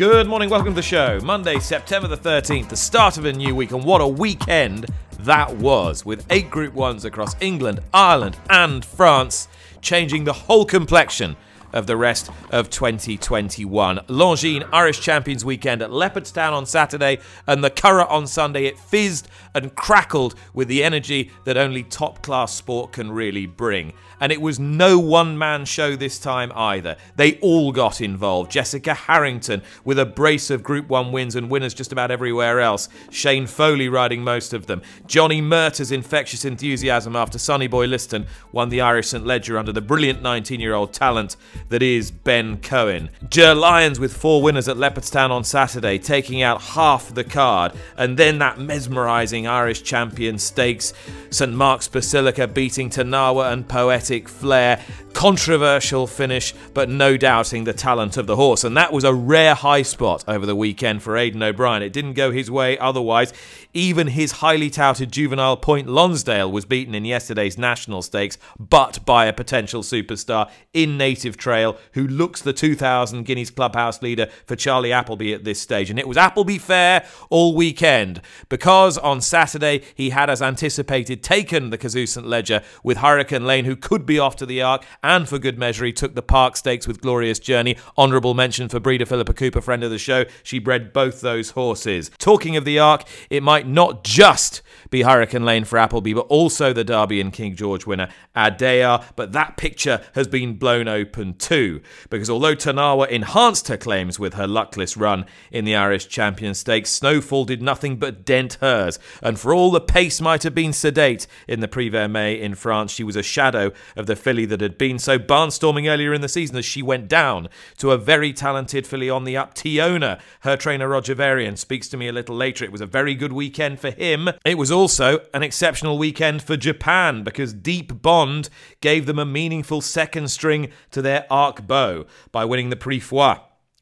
Good morning, welcome to the show. Monday, September the 13th, the start of a new week, and what a weekend that was, with eight Group 1s across England, Ireland, and France, changing the whole complexion of the rest of 2021. Longines Irish Champions Weekend at Leopardstown on Saturday and the Curragh on Sunday. It fizzed and crackled with the energy that only top class sport can really bring. And it was no one man show this time either. They all got involved. Jessica Harrington with a brace of Group 1 wins and winners just about everywhere else. Shane Foley riding most of them. Johnny Murtagh's infectious enthusiasm after Sonny Boy Liston won the Irish St Leger under the brilliant 19 year old talent that is Ben Coen. Ger Lyons with four winners at Leopardstown on Saturday, taking out half the card. And then that mesmerising Irish Champion Stakes, St Mark's Basilica beating Tarnawa and Poetic Flare. Controversial finish, but no doubting the talent of the horse. And that was a rare high spot over the weekend for Aidan O'Brien. It didn't go his way otherwise. Even his highly touted juvenile Point Lonsdale was beaten in yesterday's national stakes, but by a potential superstar in Native Trail who looks the 2000 Guineas Clubhouse leader for Charlie Appleby at this stage. And it was Appleby fair all weekend because on Saturday he had, as anticipated, taken the Cazoo St Leger with Hurricane Lane, who could be off to the Arc, and for good measure, he took the Park Stakes with Glorious Journey. Honourable mention for breeder Philippa Cooper, friend of the show. She bred both those horses. Talking of the Arc, it might not just be Hurricane Lane for Appleby, but also the Derby and King George winner Adayar. But that picture has been blown open too, because although Tarnawa enhanced her claims with her luckless run in the Irish Champion Stakes, Snowfall did nothing but dent hers. And for all the pace might have been sedate in the Prix Vermeille in France, she was a shadow of the filly that had been so barnstorming earlier in the season as she went down to a very talented filly on the up. Teona, her trainer Roger Varian, speaks to me a little later. It was a very good weekend for him. It was also an exceptional weekend for Japan because Deep Bond gave them a meaningful second string to their arc bow by winning the Prix Foy.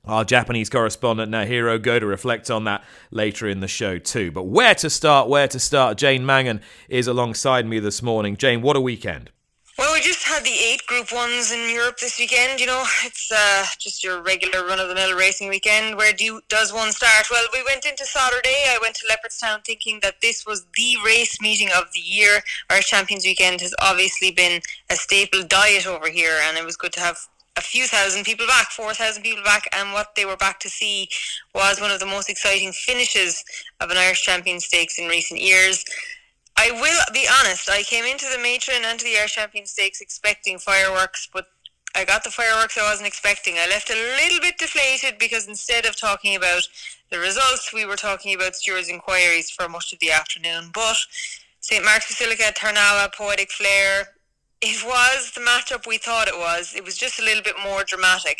Our Japanese correspondent Naohiro Goda reflects on that later in the show too. But where to start, where to start? Jane Mangan is alongside me this morning. Jane, what a weekend. Well, we just had the eight Group Ones in Europe this weekend. You know, it's uh, just your regular run-of-the-mill racing weekend. Where do does one start? Well, we went into Saturday. I went to Leopardstown thinking that this was the race meeting of the year. Our Champions Weekend has obviously been a staple diet over here, and it was good to have a few thousand people back, 4,000 people back, and what they were back to see was one of the most exciting finishes of an Irish Champion Stakes in recent years. I will be honest, I came into the matron and to the Air Champion Stakes expecting fireworks, but I got the fireworks I wasn't expecting. I left a little bit deflated because instead of talking about the results, we were talking about stewards' inquiries for much of the afternoon. But St. Mark's Basilica, Tarnawa, Poetic Flare, it was the matchup we thought it was. It was just a little bit more dramatic.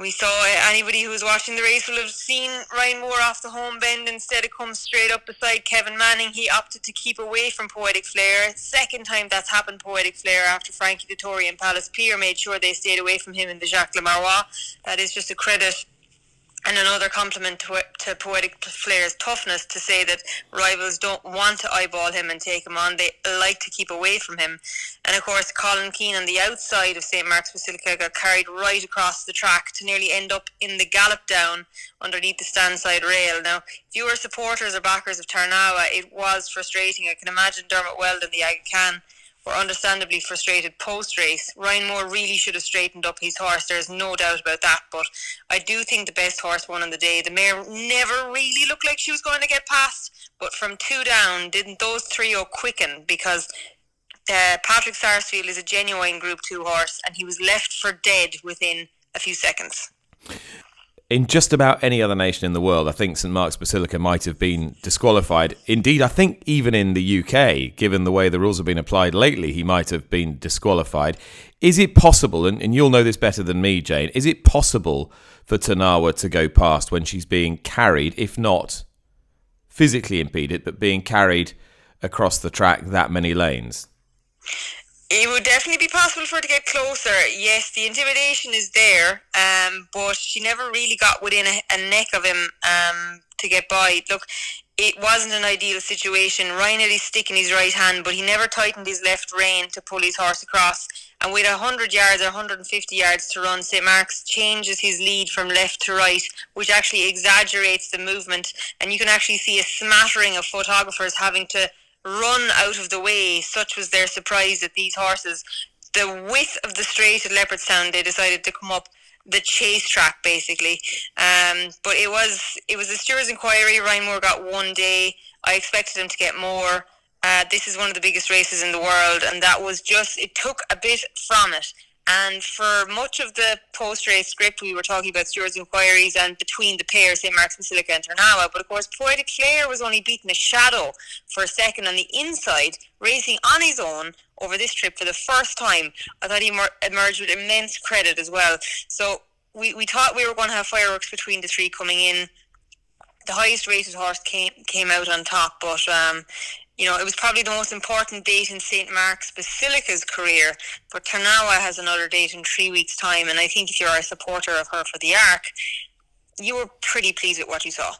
We saw anybody who was watching the race will have seen Ryan Moore off the home bend. Instead, of comes straight up beside Kevin Manning. He opted to keep away from Poetic Flare. Second time that's happened, Poetic Flare, after Frankie Dettori and Palace Pier made sure they stayed away from him in the Jacques Le Marois. That is just a credit and another compliment to, to Poetic Flare's toughness to say that rivals don't want to eyeball him and take him on. They like to keep away from him. And of course, Colin Keane on the outside of St. Mark's Basilica got carried right across the track to nearly end up in the gallop down underneath the stand side rail. Now, if you were supporters or backers of Tarnawa, it was frustrating. I can imagine Dermot Weldon, the Aga Khan, were understandably frustrated post race. Ryan Moore really should have straightened up his horse. There's no doubt about that. But I do think the best horse won on the day. The mare never really looked like she was going to get past. But from two down, didn't those three all quicken? Because uh, Patrick Sarsfield is a genuine Group 2 horse and he was left for dead within a few seconds. In just about any other nation in the world, I think St Mark's Basilica might have been disqualified. Indeed, I think even in the UK, given the way the rules have been applied lately, he might have been disqualified. Is it possible, and, and you'll know this better than me, Jane, is it possible for Tarnawa to go past when she's being carried, if not physically impeded, but being carried across the track that many lanes? It would definitely be possible for her to get closer. Yes, the intimidation is there, um, but she never really got within a, a neck of him um, to get by. Look, it wasn't an ideal situation. Ryan had his stick in his right hand, but he never tightened his left rein to pull his horse across. And with 100 yards or 150 yards to run, St. Mark's changes his lead from left to right, which actually exaggerates the movement. And you can actually see a smattering of photographers having to run out of the way. Such was their surprise at these horses. The width of the straight at Leopardstown, they decided to come up the chase track basically. Um, but it was it was a stewards inquiry. Ryan Moore got one day. I expected him to get more. Uh, this is one of the biggest races in the world, and that was just it took a bit from it. And for much of the post race script, we were talking about stewards inquiries and between the pairs, St. Mark's Basilica and Tarnawa. But of course, Poetic Flare was only beating a shadow for a second on the inside, racing on his own over this trip for the first time. I thought he emerged with immense credit as well. So we, we thought we were going to have fireworks between the three coming in. The highest rated horse came came out on top, but um, you know, it was probably the most important date in St. Mark's Basilica's career, but Tarnawa has another date in three weeks' time. And I think if you're a supporter of her for the Arc, you were pretty pleased with what you saw.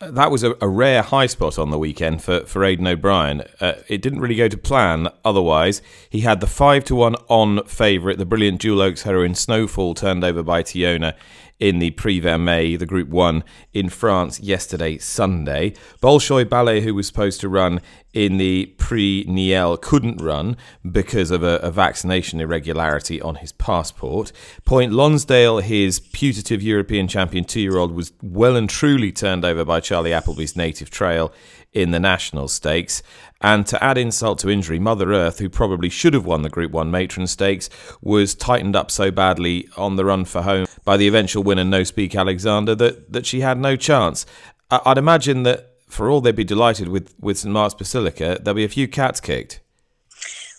That was a, a rare high spot on the weekend for, for Aidan O'Brien. Uh, it didn't really go to plan otherwise. He had the 5 to 1 on favourite, the brilliant Jewel Oaks heroine Snowfall, turned over by Teona in the Prix Vermeille, the Group 1 in France yesterday, Sunday. Bolshoi Ballet, who was supposed to run in the Prix Niel, couldn't run because of a, a vaccination irregularity on his passport. Point Lonsdale, his putative European champion two year old, was well and truly turned over by Charlie Appleby's native trail in the national stakes. And to add insult to injury, Mother Earth, who probably should have won the Group 1 matron stakes, was tightened up so badly on the run for home by the eventual winner, No Speak Alexander, that, that she had no chance. I'd imagine that for all they'd be delighted with, with St Mark's Basilica, there'll be a few cats kicked.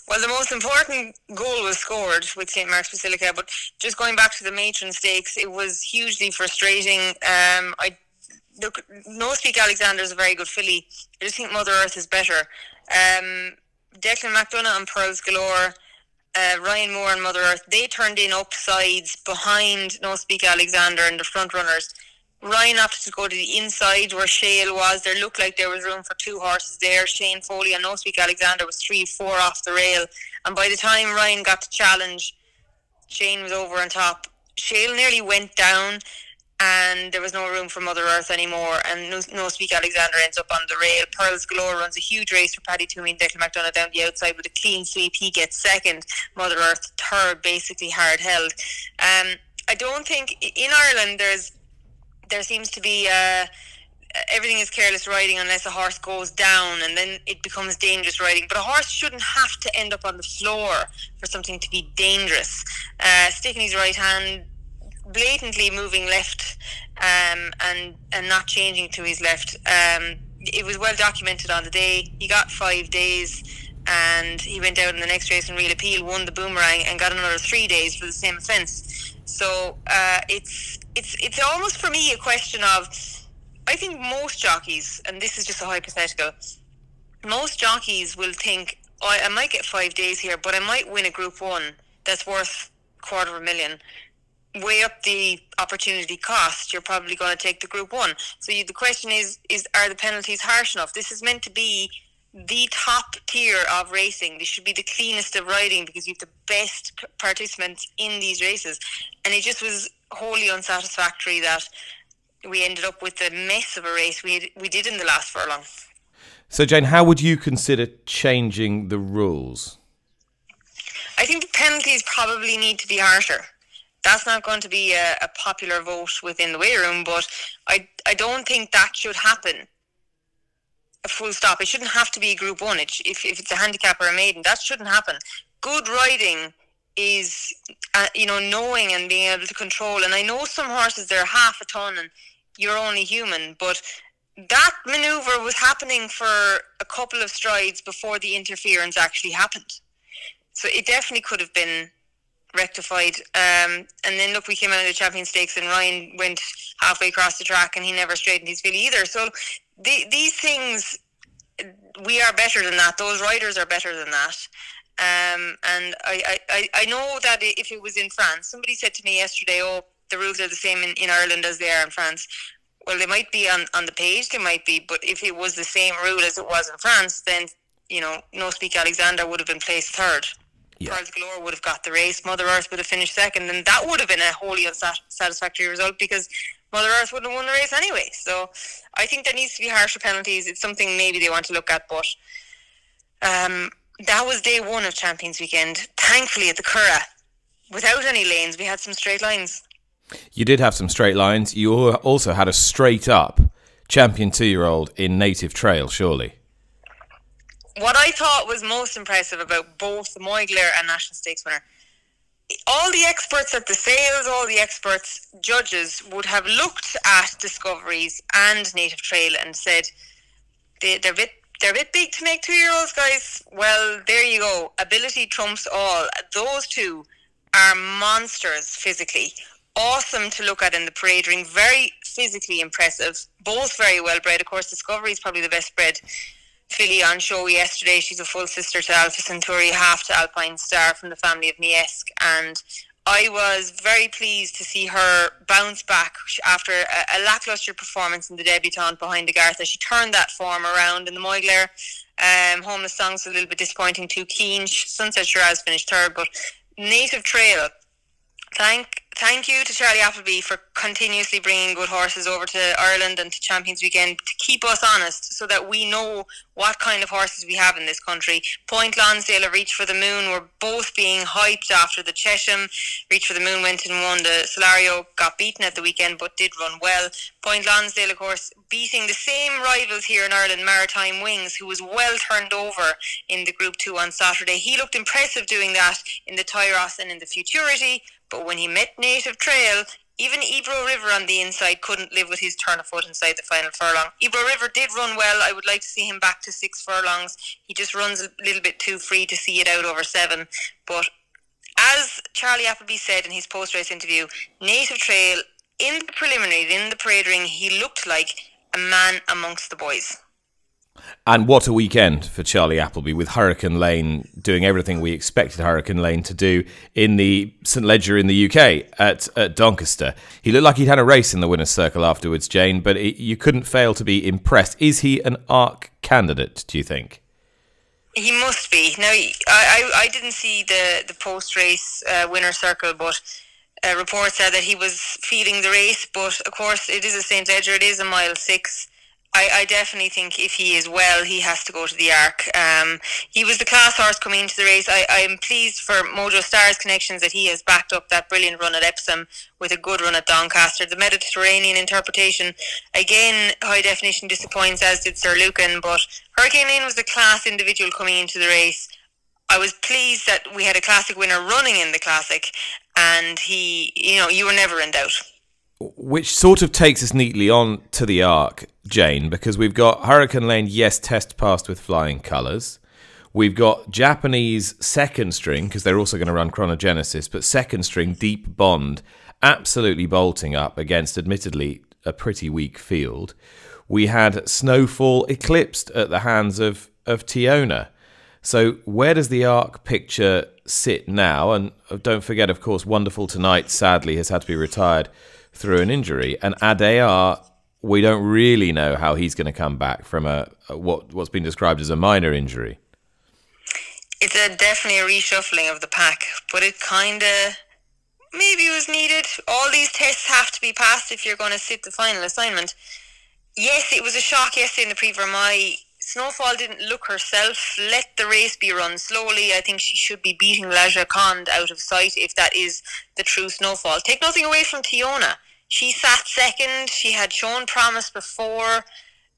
Well, the most important goal was scored with St Mark's Basilica, but just going back to the matron stakes, it was hugely frustrating. Um, I look, No Speak Alexander is a very good filly. I just think Mother Earth is better. Um, Declan McDonogh and Pearls Galore, uh, Ryan Moore and Mother Earth, they turned in upsides behind No Speak Alexander and the front runners. Ryan opted to go to the inside where Shale was. There looked like there was room for two horses there. Shane Foley and No Speak Alexander was three, four off the rail. And by the time Ryan got to challenge, Shane was over on top. Shale nearly went down and there was no room for Mother Earth anymore. And no, no Speak Alexander ends up on the rail. Pearls Galore runs a huge race for Paddy Twomey and Declan McDonogh down the outside with a clean sweep. He gets second. Mother Earth third, basically hard held. Um, I don't think in Ireland there's there seems to be. Uh, everything is careless riding unless a horse goes down and then it becomes dangerous riding. But a horse shouldn't have to end up on the floor for something to be dangerous. Uh, sticking his right hand blatantly moving left um, and and not changing to his left. Um, it was well documented on the day. He got five days, and he went out in the next race in real appeal, won the boomerang, and got another three days for the same offence. So uh, it's it's it's almost for me a question of. I think most jockeys, and this is just a hypothetical, most jockeys will think, oh, I might get five days here, but I might win a Group One that's worth quarter of a million weigh up the opportunity cost, you're probably going to take the Group One. So you, the question is: is are the penalties harsh enough? This is meant to be the top tier of racing. This should be the cleanest of riding because you have the best participants in these races, and it just was wholly unsatisfactory that we ended up with the mess of a race we had, we did in the last furlong. So, Jane, how would you consider changing the rules? I think the penalties probably need to be harsher that's not going to be a, a popular vote within the weigh room, but I, I don't think that should happen. A full stop. It shouldn't have to be Group One. It, if, if it's a handicap or a maiden, that shouldn't happen. Good riding is, uh, you know, knowing and being able to control. And I know some horses they're half a ton, and you're only human, but that maneuver was happening for a couple of strides before the interference actually happened. So it definitely could have been rectified. Um, and then look, we came out of the Champion Stakes, and Ryan went halfway across the track, and he never straightened his filly either. So the, these things, we are better than that. Those riders are better than that. Um, and I, I, I know that if it was in France, somebody said to me yesterday, oh, the rules are the same in, in Ireland as they are in France. Well, they might be on, on the page, they might be, but if it was the same rule as it was in France, then, you know, No Speak Alexander would have been placed third. Yeah. Pearls Galore would have got the race, Mother Earth would have finished second, and that would have been a wholly unsatisfactory result because Mother Earth wouldn't have won the race anyway. So I think there needs to be harsher penalties. It's something maybe they want to look at, but um, that was day one of Champions Weekend. Thankfully, at the Curragh, without any lanes, we had some straight lines. You did have some straight lines. You also had a straight up champion two year old in native trail, surely. What I thought was most impressive about both the Moyglare and National Stakes winner, all the experts at the sales, all the experts, judges would have looked at discoveries and native trail and said they, they're a bit they're a bit big to make two year olds, guys. Well, there you go. Ability trumps all. Those two are monsters physically. Awesome to look at in the parade ring. Very physically impressive. Both very well bred. Of course, Discovery is probably the best bred filly on show yesterday. She's a full sister to Alpha Centauri, half to Alpine Star from the family of Niesk. And I was very pleased to see her bounce back after a, a lackluster performance in the debutante behind Agartha. She turned that form around in the Moyglare. Um, Homeless Songs a little bit disappointing too. Keen, Sunset Shiraz finished third, but Native Trail thank thank you to Charlie Appleby for continuously bringing good horses over to Ireland and to Champions Weekend to keep us honest so that we know what kind of horses we have in this country. Point Lonsdale Reach for the Moon were both being hyped after the Chesham. Reach for the Moon went and won the Solario, got beaten at the weekend but did run well. Point Lonsdale, of course, beating the same rivals here in Ireland, Maritime Wings, who was well turned over in the Group 2 on Saturday. He looked impressive doing that in the Tyros and in the Futurity but when he met Native Trail, even Ebro River on the inside couldn't live with his turn of foot inside the final furlong. Ebro River did run well. I would like to see him back to six furlongs. He just runs a little bit too free to see it out over seven. But as Charlie Appleby said in his post race interview, Native Trail in the preliminaries, in the parade ring, he looked like a man amongst the boys. And what a weekend for Charlie Appleby with Hurricane Lane doing everything we expected Hurricane Lane to do in the St Leger in the UK at, at Doncaster. He looked like he'd had a race in the winner's circle afterwards, Jane, but it, you couldn't fail to be impressed. Is he an ARC candidate, do you think? He must be. Now, I, I, I didn't see the, the post race uh, winner circle, but uh, reports said that he was feeding the race. But of course, it is a St Leger, it is a mile six. I, I, definitely think if he is well, he has to go to the Arc. Um, he was the class horse coming into the race. I, am pleased for Mojo Stars connections that he has backed up that brilliant run at Epsom with a good run at Doncaster. The Mediterranean interpretation, again, high definition disappoints, as did Sir Lucan, but Hurricane Lane was the class individual coming into the race. I was pleased that we had a classic winner running in the classic, and he, you know, you were never in doubt which sort of takes us neatly on to the arc, Jane, because we've got Hurricane Lane, yes, test passed with flying colours. We've got Japanese second string, because they're also going to run Chronogenesis, but second string, Deep Bond, absolutely bolting up against, admittedly, a pretty weak field. We had Snowfall eclipsed at the hands of, of Teona. So, where does the arc picture sit now? And uh, don't forget, of course, Wonderful Tonight sadly has had to be retired through an injury. And Adayar, we don't really know how he's going to come back from a, a what what's been described as a minor injury. It's a definitely a reshuffling of the pack, but it kind of maybe was needed. All these tests have to be passed if you're going to sit the final assignment. Yes, it was a shock yesterday in the Prix Vermeille. Snowfall didn't look herself. Let the race be run slowly. I think she should be beating La Joconde out of sight if that is the true Snowfall. Take nothing away from Teona she sat second. She had shown promise before.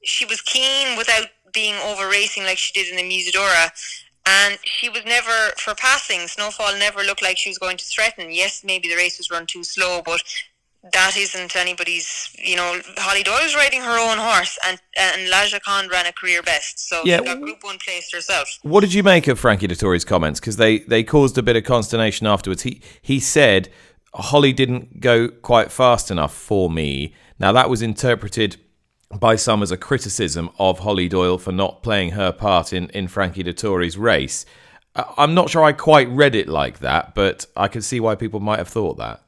She was keen without being over racing like she did in the Musidora. and she was never for passing. Snowfall never looked like she was going to threaten. Yes, maybe the race was run too slow, but that isn't anybody's. You know, Holly Doyle's riding her own horse, and and Laja Khan ran a career best, so Yeah. she got Group One placed herself. What did you make of Frankie Dettori's comments? Because they, they caused a bit of consternation afterwards. He he said Holly didn't go quite fast enough for me. Now that was interpreted by some as a criticism of Holly Doyle for not playing her part in, in Frankie Dettori's race. I'm not sure I quite read it like that, but I can see why people might have thought that.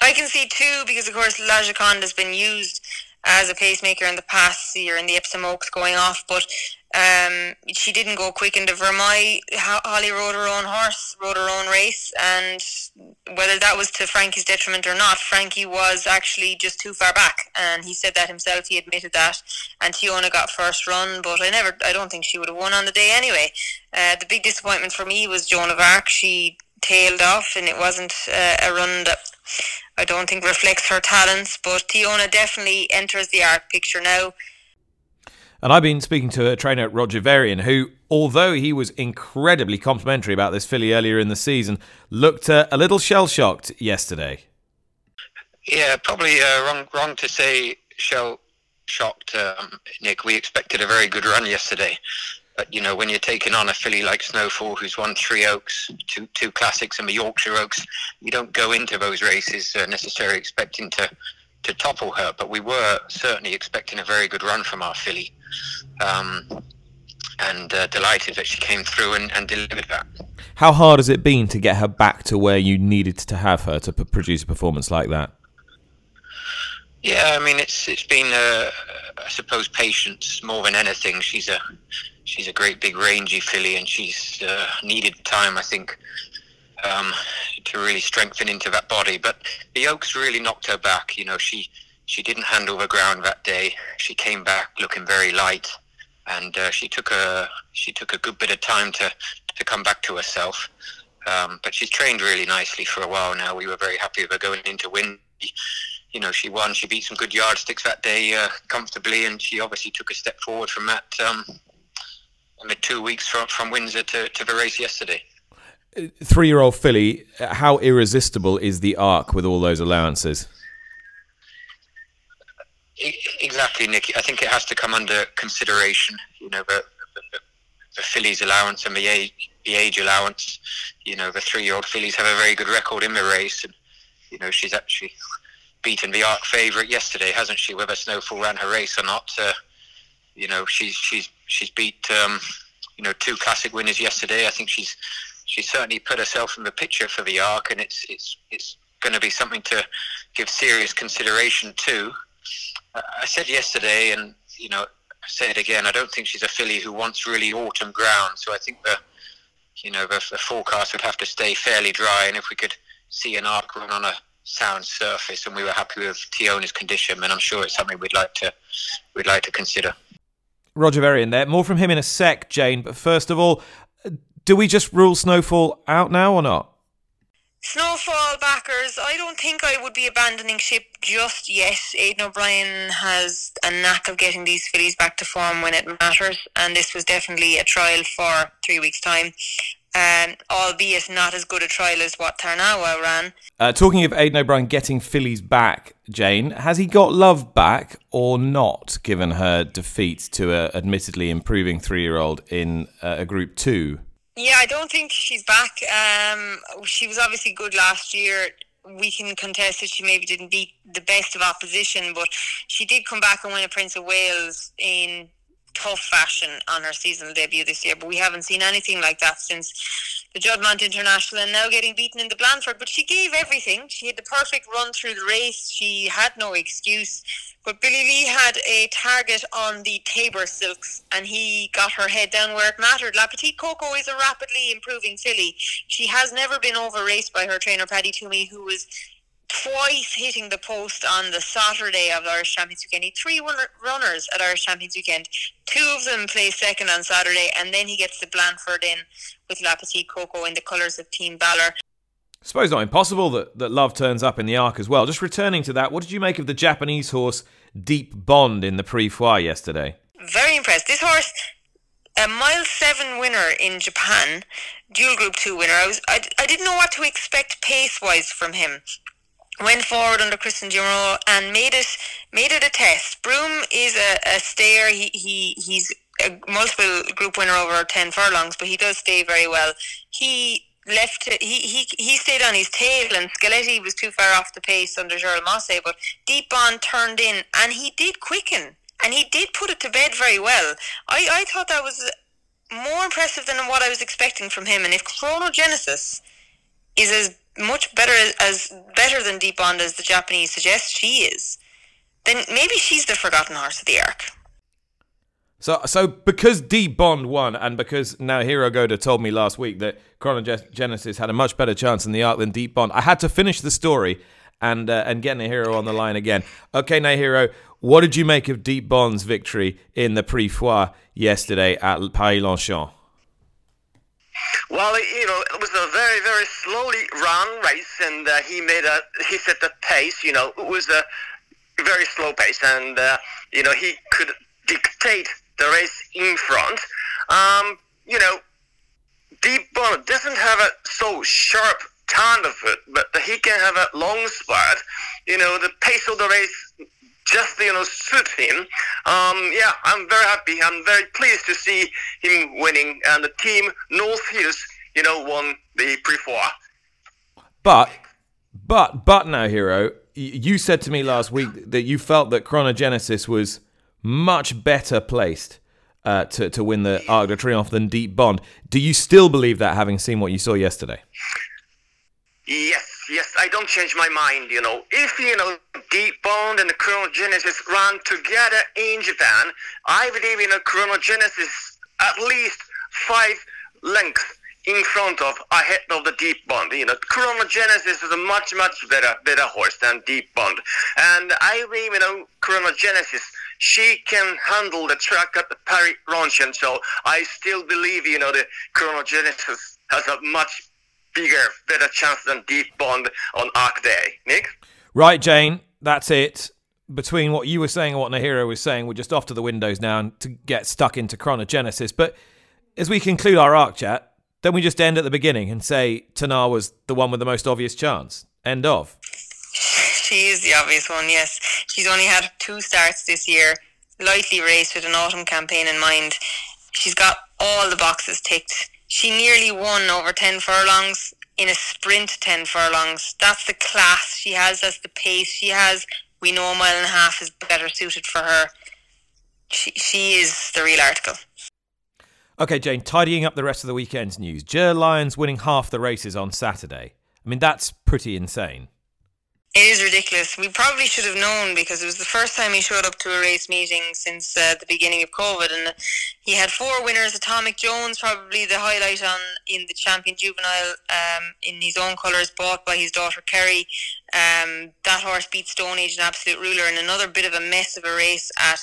I can see too, because of course Laja Khan has been used as a pacemaker in the past year in the Epsom Oaks going off, but um, she didn't go quick into. Ho- Holly rode her own horse, rode her own race, and whether that was to Frankie's detriment or not, Frankie was actually just too far back, and he said that himself. He admitted that, and Teona got first run, but I never, I don't think she would have won on the day anyway. Uh, the big disappointment for me was Joan of Arc. She tailed off, and it wasn't uh, a run that I don't think reflects her talents. But Teona definitely enters the art picture now. And I've been speaking to a trainer, Roger Varian, who, although he was incredibly complimentary about this filly earlier in the season, looked uh, a little shell shocked yesterday. Yeah, probably uh, wrong wrong to say shell shocked, um, Nick. We expected a very good run yesterday, but you know when you're taking on a filly like Snowfall, who's won three Oaks, two two classics, and the Yorkshire Oaks, you don't go into those races uh, necessarily expecting to to topple her. But we were certainly expecting a very good run from our filly, um, and uh, delighted that she came through and, and delivered that. How hard has it been to get her back to where you needed to have her to p- produce a performance like that? Yeah, I mean it's it's been uh, I suppose patience more than anything. She's a she's a great big rangy filly, and she's uh, needed time I think um, to really strengthen into that body. But the Oaks really knocked her back. You know, she she didn't handle the ground that day. She came back looking very light, and uh, she took a she took a good bit of time to to come back to herself. Um, but she's trained really nicely for a while now. We were very happy with her going into Windy you know, she won. She beat some good yardsticks that day uh, comfortably, and she obviously took a step forward from that. Um, amid two weeks from, from Windsor to, to the race yesterday. Three year old filly, how irresistible is the arc with all those allowances? Exactly, Nick. I think it has to come under consideration. You know, the, the, the allowance and the age, the age allowance. You know, the three-year-old fillies have a very good record in the race, and you know she's actually beaten the arc favourite yesterday, hasn't she? Whether Snowfall ran her race or not, uh, you know she's she's she's beat um, you know two classic winners yesterday. I think she's she's certainly put herself in the picture for the arc, and it's it's it's going to be something to give serious consideration to. I said yesterday, and you know, I say it again. I don't think she's a filly who wants really autumn ground. So I think the, you know, the, the forecast would have to stay fairly dry. And if we could see an arc run on a sound surface, and we were happy with Teona's condition, then I'm sure it's something we'd like to we'd like to consider. Roger Varian there. More from him in a sec, Jane. But first of all, do we just rule Snowfall out now or not? Snowfall backers, I don't think I would be abandoning ship just yet. Aidan O'Brien has a knack of getting these fillies back to form when it matters, and this was definitely a trial for three weeks' time. Um, albeit not as good a trial as what Tarnawa ran. Uh, talking of Aidan O'Brien getting fillies back, Jane, has he got love back or not, given her defeat to a admittedly improving three year old in uh, a Group 2? Yeah, I don't think she's back. Um, she was obviously good last year. We can contest that she maybe didn't beat the best of opposition, but she did come back and win a Prince of Wales in tough fashion on her seasonal debut this year. But we haven't seen anything like that since the Juddmonte International and now getting beaten in the Blandford. But she gave everything. She had the perfect run through the race. She had no excuse. But Billy Lee had a target on the Tabor Silks and he got her head down where it mattered. La Petite Coco is a rapidly improving filly. She has never been over raced by her trainer Paddy Twomey, who was twice hitting the post on the Saturday of the Irish Champions Weekend. He had three runner- runners at Irish Champions Weekend. Two of them play second on Saturday, and then he gets the Blandford in with La Petite Coco in the colours of Team Valor. Suppose not impossible that, that love turns up in the arc as well. Just returning to that, what did you make of the Japanese horse Deep Bond in the Prix Foy yesterday? Very impressed. This horse, a mile seven winner in Japan, dual group two winner. I was I, I didn't know what to expect pace wise from him. Went forward under Cristian Demuro and made it made it a test. Broome is a, a stayer. He he he's a multiple group winner over ten furlongs, but he does stay very well. He left he, he he stayed on his tail and Scaletti was too far off the pace under Gerald Mosse but Deep Bond turned in and he did quicken and he did put it to bed very well. I, I thought that was more impressive than what I was expecting from him. And if Chronogenesis is as much better as better than Deep Bond as the Japanese suggest she is, then maybe she's the forgotten horse of the arc. So, so because Deep Bond won, and because Naohiro Goda told me last week that Chronogenesis had a much better chance in the arc than Deep Bond, I had to finish the story and uh, and get Naohiro on the line again. Okay, Naohiro, what did you make of Deep Bond's victory in the Prix Foy yesterday at Paris Longchamp? Well, you know, it was a very, very slowly run race, and uh, he made a he set the pace. You know, it was a very slow pace, and uh, you know he could dictate the race in front. Um, you know, Deep Bond doesn't have a so sharp turn of it, but he can have a long spurt. You know, the pace of the race just you know suit him. Um, yeah, I'm very happy. I'm very pleased to see him winning, and the team North Hills, you know, won the Prix Foy. But, but, but now, hero, you said to me last week that you felt that Chronogenesis was much better placed uh, to to win the Arc de Triomphe than Deep Bond. Do you still believe that, having seen what you saw yesterday? Yes, yes, I don't change my mind, you know. If, you know, Deep Bond and the Chronogenesis run together in Japan, I believe, in know, Chronogenesis at least five lengths in front of, ahead of the Deep Bond. You know, Chronogenesis is a much, much better, better horse than Deep Bond. And I believe, you know, Chronogenesis, she can handle the track at the Paris Longchamp. So I still believe, you know, the Chronogenesis has a much bigger, better chance than Deep Bond on Arc Day. Nick? Right, Jane, that's it. Between what you were saying and what Naohiro was saying, we're just off to the windows now and to get stuck into Chronogenesis. But as we conclude our arc chat, then we just end at the beginning and say Tanar was the one with the most obvious chance. End of. She is the obvious one, yes. She's only had two starts this year, lightly raced with an autumn campaign in mind. She's got all the boxes ticked she nearly won over 10 furlongs in a sprint 10 furlongs. That's the class she has, that's the pace she has. We know a mile and a half is better suited for her. She, she is the real article. Okay, Jane, tidying up the rest of the weekend's news. Ger Lyons winning half the races on Saturday. I mean, that's pretty insane. It is ridiculous. We probably should have known because it was the first time he showed up to a race meeting since uh, the beginning of COVID, and he had four winners. Atomic Jones, probably the highlight on in the champion juvenile um, in his own colours, bought by his daughter Kerry. Um, that horse beat Stone Age, an absolute ruler, and another bit of a mess of a race at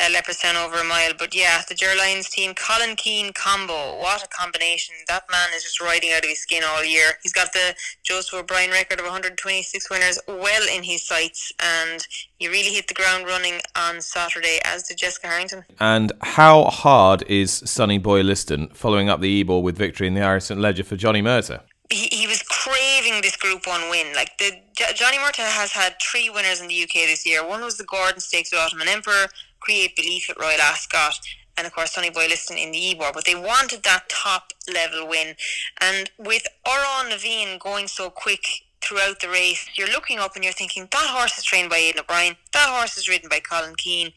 uh, Leopardstown over a mile. But yeah, the Ger Lyons team, Colin Keane combo, what a combination. That man is just riding out of his skin all year. He's got the Joseph O'Brien record of 126 winners well in his sights, and he really hit the ground running on Saturday, as did Jessica Harrington. And how hard is Sonny Boy Liston following up the Ebor with victory in the Irish St. Leger for Johnny Murtagh? He, he was craving this Group One win. Like the Johnny Murtagh has had three winners in the UK this year. One was the Gordon Stakes with Ottoman Emperor create belief at Royal Ascot and of course Sonny Boy Liston in the Ebor, but they wanted that top level win. And with Oran Naveen going so quick throughout the race, you're looking up and you're thinking, that horse is trained by Aidan O'Brien, that horse is ridden by Colin Keane.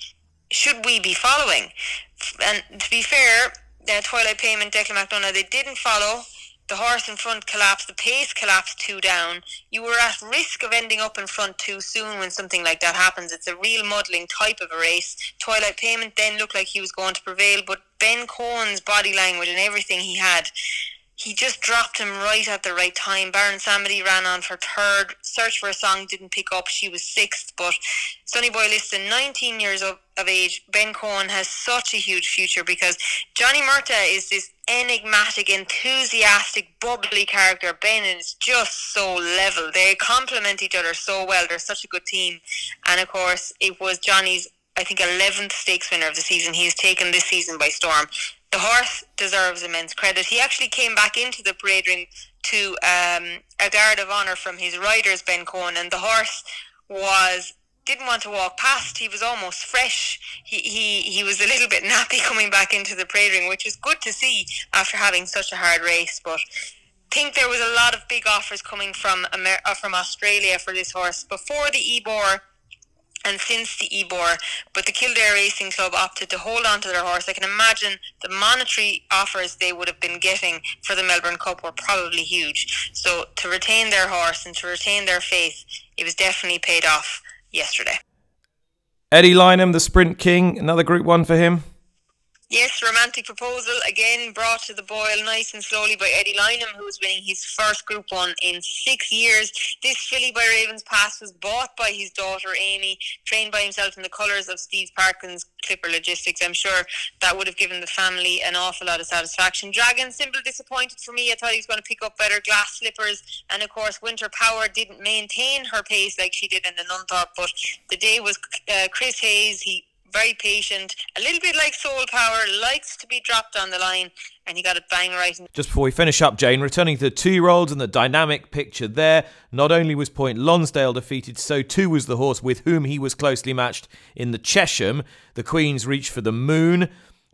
Should we be following? And to be fair, uh, Twilight Payment, Declan McDonogh, they didn't follow the horse in front collapsed, the pace collapsed two down. You were at risk of ending up in front too soon when something like that happens. It's a real muddling type of a race. Twilight Payment then looked like he was going to prevail, but Ben Coen's body language and everything he had he just dropped him right at the right time. Baron Samedi ran on for third. Search for a Song didn't pick up. She was sixth. But Sonny Boy Liston, 19 years of, of age. Ben Coen has such a huge future because Johnny Murtagh is this enigmatic, enthusiastic, bubbly character. Ben is just so level. They complement each other so well. They're such a good team. And of course, it was Johnny's, I think, 11th stakes winner of the season. He's taken this season by storm the horse deserves immense credit. He actually came back into the parade ring to um, a guard of honour from his riders, Ben Coen, and the horse was didn't want to walk past. He was almost fresh. He, he he was a little bit nappy coming back into the parade ring, which is good to see after having such a hard race. But think there was a lot of big offers coming from Amer- uh, from Australia for this horse before the Ebor and since the Ebor, but the Kildare Racing Club opted to hold on to their horse. I can imagine the monetary offers they would have been getting for the Melbourne Cup were probably huge. So to retain their horse and to retain their faith, it was definitely paid off yesterday. Eddie Lynam, the Sprint King, another Group One for him. Yes, romantic proposal again brought to the boil nice and slowly by Eddie Lynam, who was winning his first Group One in six years. This filly by Ravens Pass was bought by his daughter Amy, trained by himself in the colours of Steve Parkin's Clipper Logistics. I'm sure that would have given the family an awful lot of satisfaction. Dragon Symbol disappointed for me. I thought he was going to pick up better glass slippers, and of course Winter Power didn't maintain her pace like she did in the Nunthorpe. But the day was uh, Chris Hayes. He very patient, a little bit like Soul Power, likes to be dropped on the line, and he got it bang right. In. Just before we finish up, Jane, returning to the two year olds and the dynamic picture there, not only was Point Lonsdale defeated, so too was the horse with whom he was closely matched in the Chesham. The Queen's reached for the moon.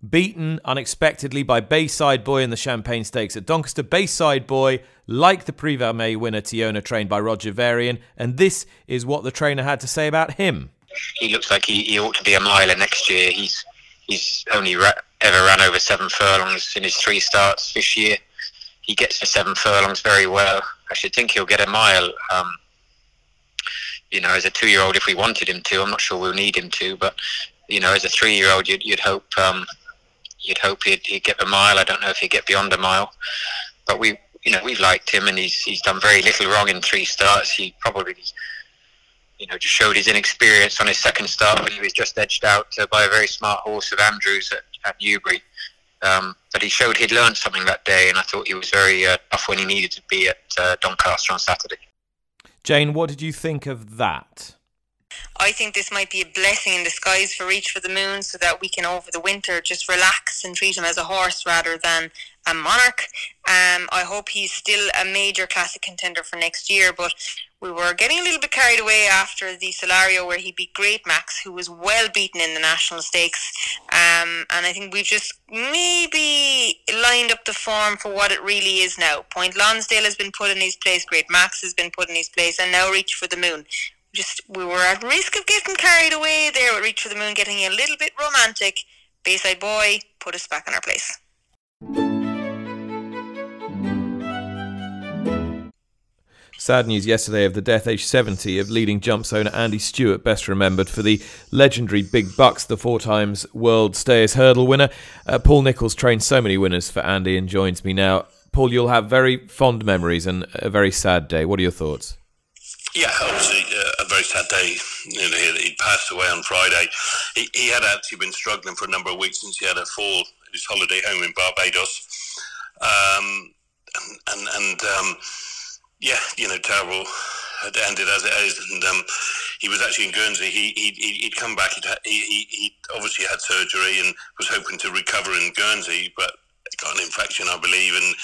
Beaten unexpectedly by Bayside Boy in the Champagne Stakes at Doncaster. Bayside Boy, like the Prix Vermeille winner Teona, trained by Roger Varian, and this is what the trainer had to say about him he looks like he, he ought to be a miler next year. He's he's only ra- ever ran over seven furlongs in his three starts this year. He gets to seven furlongs very well. I should think he'll get a mile. Um, you know, as a two-year-old, if we wanted him to, I'm not sure we'll need him to, but you know, as a three-year-old, you'd, you'd hope um, you'd hope he'd, he'd get a mile. I don't know if he'd get beyond a mile, but we, you know, we've liked him, and he's he's done very little wrong in three starts. He probably you know, just showed his inexperience on his second start when he was just edged out uh, by a very smart horse of Andrews at, at Newbury. Um, but he showed he'd learned something that day, and I thought he was very uh, tough when he needed to be at uh, Doncaster on Saturday. Jane, what did you think of that? I think this might be a blessing in disguise for Reach for the Moon so that we can, over the winter, just relax and treat him as a horse rather than a monarch. Um, I hope he's still a major classic contender for next year, but we were getting a little bit carried away after the Solario where he beat Great Max, who was well beaten in the national stakes. Um, and I think we've just maybe lined up the form for what it really is now. Point Lonsdale has been put in his place, Great Max has been put in his place, and now Reach for the Moon. Just we were at risk of getting carried away there with Reach for the Moon, getting a little bit romantic. Bayside Boy put us back in our place. Sad news yesterday of the death, age 70, of leading jumps owner Andy Stewart, best remembered for the legendary Big Bucks, the four times World Stayers Hurdle winner. Uh, Paul Nicholls trained so many winners for Andy and joins me now. Paul, you'll have very fond memories and a very sad day. What are your thoughts? Yeah, obviously uh, a very sad day. You know, he, he passed away on Friday. He, he, had actually been struggling for a number of weeks since he had a fall at his holiday home in Barbados. Um, and and, and um, yeah, you know, terrible. It ended as it is, and um, he was actually in Guernsey. He he he'd come back. He'd, he he obviously had surgery and was hoping to recover in Guernsey, but got an infection, I believe, and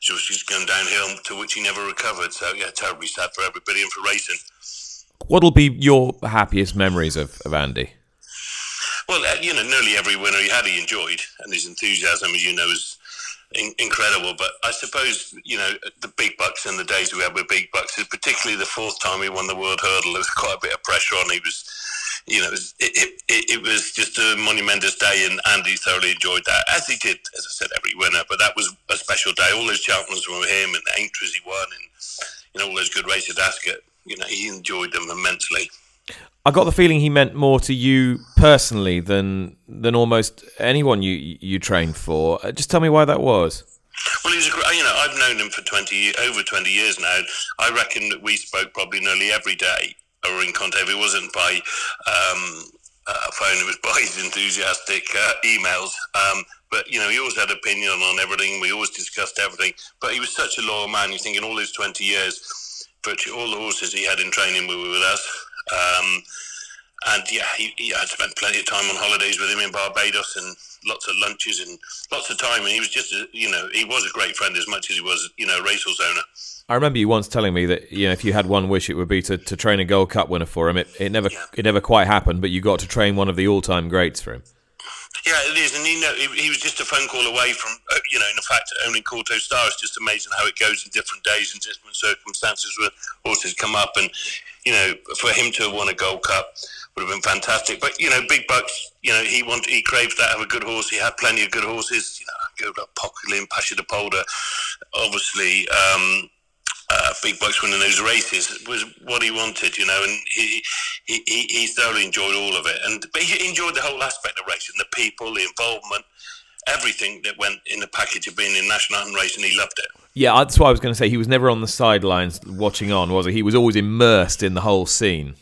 so she's gone downhill. To which he never recovered. So yeah, terribly sad for everybody and for racing. What'll be your happiest memories of, of Andy? Well, uh, you know, nearly every winner he had, he enjoyed, and his enthusiasm, as you know, is in- incredible. But I suppose you know the big bucks and the days we had with big bucks, particularly the fourth time he won the world hurdle, there was quite a bit of pressure on. He was, you know, it was, it, it, it was just a monumentous day, and Andy thoroughly enjoyed that, as he did, as I said, every winner. But that was a special day. All those champions were with him, and the Aintress he won, and you know all those good races at Ascot. You know, he enjoyed them immensely. I got the feeling he meant more to you personally than than almost anyone you you trained for. Uh, just tell me why that was. Well, he's a you know I've known him for twenty over twenty years now. I reckon that we spoke probably nearly every day or in contact. If it wasn't by um, uh, phone, it was by his enthusiastic uh, emails. Um, but you know, he always had opinion on everything. We always discussed everything. But he was such a loyal man. You think in all his twenty years, virtually all the horses he had in training were with us. Um, and yeah, he, he had spent plenty of time on holidays with him in Barbados and lots of lunches and lots of time. And he was just, a, you know, he was a great friend as much as he was, you know, a racehorse owner. I remember you once telling me that you know if you had one wish, it would be to, to train a Gold Cup winner for him. It, it never yeah. it never quite happened, but you got to train one of the all time greats for him. Yeah, it is, and you know, he, he was just a phone call away from, uh, you know, in the fact, owning Kauto Star. It's just amazing how it goes in different days and different circumstances where horses come up, and you know, for him to have won a Gold Cup would have been fantastic. But you know, big bucks, you know, he wanted, he craved that have a good horse. He had plenty of good horses. You know, go up Popular and Pacha du Polder, obviously. Um, uh, big bucks winning those races was what he wanted, you know, and he, he, he thoroughly enjoyed all of it. And but he enjoyed the whole aspect of racing, the people, the involvement, everything that went in the package of being in national anthem racing. He loved it. Yeah, that's what I was going to say. He was never on the sidelines watching on, was he? He was always immersed in the whole scene.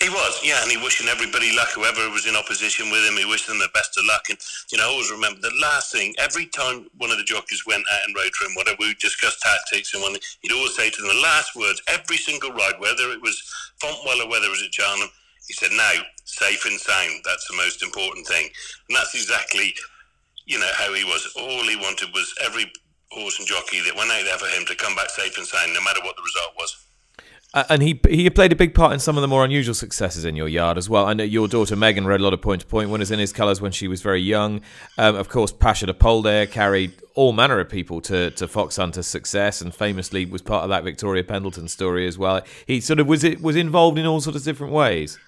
He was, yeah, and he wishing everybody luck, whoever was in opposition with him. He wished them the best of luck. And, you know, I always remember the last thing, every time one of the jockeys went out and rode for him, whatever, we discussed tactics, and when he'd always say to them the last words, every single ride, whether it was Fontwell or whether it was at Charnham, he said, now, safe and sound, that's the most important thing. And that's exactly, you know, how he was. All he wanted was every horse and jockey that went out there for him to come back safe and sound, no matter what the result was. Uh, and he he played a big part in some of the more unusual successes in your yard as well. I know your daughter Megan rode a lot of point to point winners in his colours when she was very young. Um, of course, Pacha du Polder carried all manner of people to, to Fox Hunter's success, and famously was part of that Victoria Pendleton story as well. He sort of was it was involved in all sorts of different ways.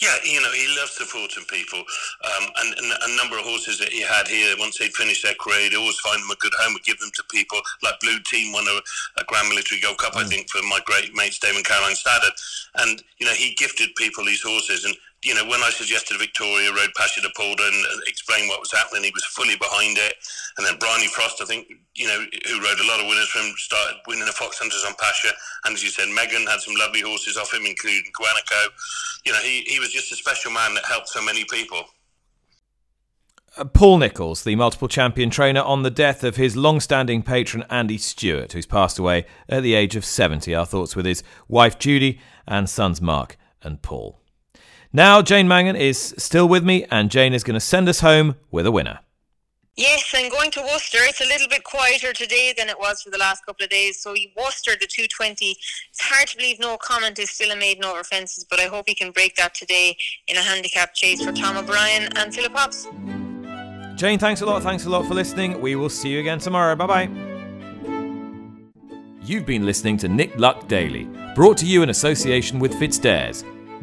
Yeah, you know, he loved supporting people. Um, and, and, a number of horses that he had here, once they'd finished their career, he'd always find them a good home, would give them to people. Like Blue Team won a, a Grand Military Gold Cup, mm. I think, for my great mates, Dave and Caroline Staddard. And, you know, he gifted people these horses. And you know, when I suggested Victoria rode Pacha du Polder and explained what was happening, he was fully behind it. And then Bryony Frost, I think, you know, who rode a lot of winners from, started winning the Fox Hunters on Pasha. And as you said, Megan had some lovely horses off him, including Guanaco. You know, he, he was just a special man that helped so many people. Uh, Paul Nicholls, the multiple champion trainer, on the death of his long standing patron Andy Stewart, who's passed away at the age of 70. Our thoughts with his wife Judy and sons Mark and Paul. Now, Jane Mangan is still with me, and Jane is going to send us home with a winner. Yes, I'm going to Worcester. It's a little bit quieter today than it was for the last couple of days. So he Worcester, the 220. It's hard to believe no comment is still a maiden over fences, but I hope he can break that today in a handicap chase for Tom O'Brien and Philip Hobbs. Jane, thanks a lot. Thanks a lot for listening. We will see you again tomorrow. Bye bye. You've been listening to Nick Luck Daily, brought to you in association with FitzDares